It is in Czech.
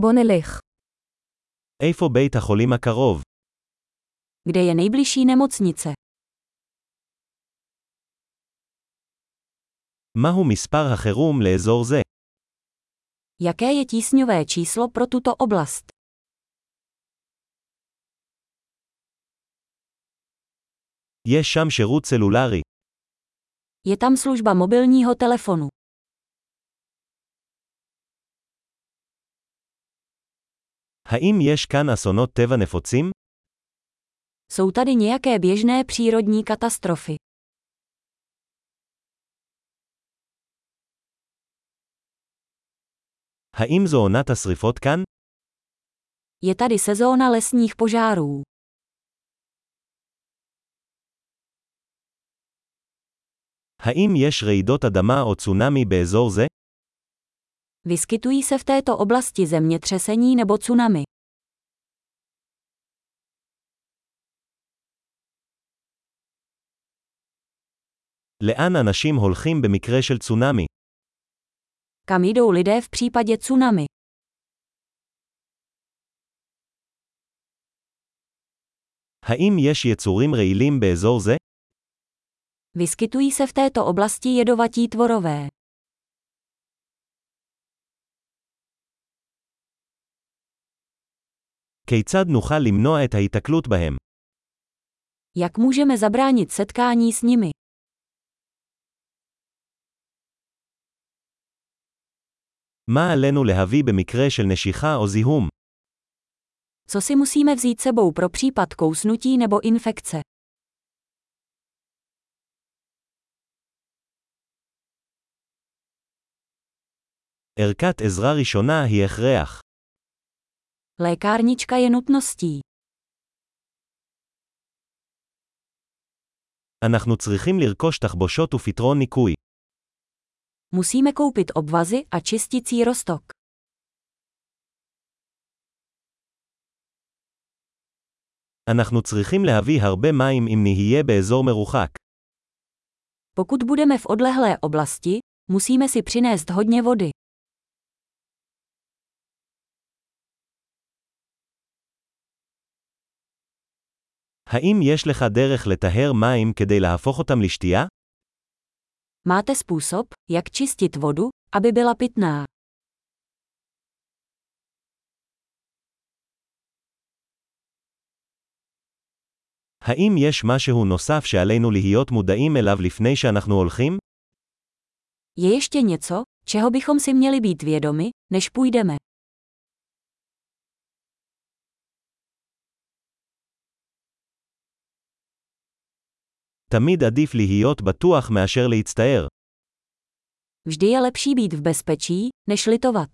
בוא נלך. איפה בית החולים הקרוב? Kde je nejbližší nemocnice? מהו מספר החירום לאזור זה? Jaké je tísňové číslo pro tuto oblast? יש שם שירות סלולרי. Je tam služba mobilního telefonu. האם יש כאן אסונות טבע נפוצים? Jsou tady nějaké běžné přírodní katastrofy. האם זו עונת השרפות כאן? Je tady sezóna lesních požárů. האם יש רעידות אדמה או צונאמי באזור זה? Vyskytují se v této oblasti zemětřesení nebo tsunami. לאן אנשים הולכים במקרה של צונאמי? Kam jdou lidé v případě tsunami? האם יש יצורים רעילים באזור זה? Vyskytují se v této oblasti jedovatí tvorové. כיצד נוכל למנוע את ההיתקלות בהם? Jak můžeme zabránit setkání s nimi? מה עלינו להביא במקרה של נשיכה או זיהום? Co si musíme vzít sebou pro případ kousnutí nebo infekce? ערכת עזרה ראשונה היא הכרח. Lékárnička je nutností. אנחנו צריכים לרכוש תחבושות ופתרון ניקוי. Musíme koupit obvazy a čisticí roztok. אנחנו צריכים להביא הרבה מים אם נהיה באזור מרוחק. Pokud budeme v odlehlé oblasti, musíme si přinést hodně vody. האם יש לך דרך לטהר מים כדי להפוך אותם לשתייה? Máte způsob, jak čistit vodu, aby byla pitná. האם יש משהו נוסף שעלינו להיות מודעים אליו לפני שאנחנו הולכים? Je ještě něco, čeho bychom si měli být vědomi, než půjdeme. תמיד עדיף להיות בטוח מאשר להצטער. Vždy je lepší být v bezpečí, než litovat.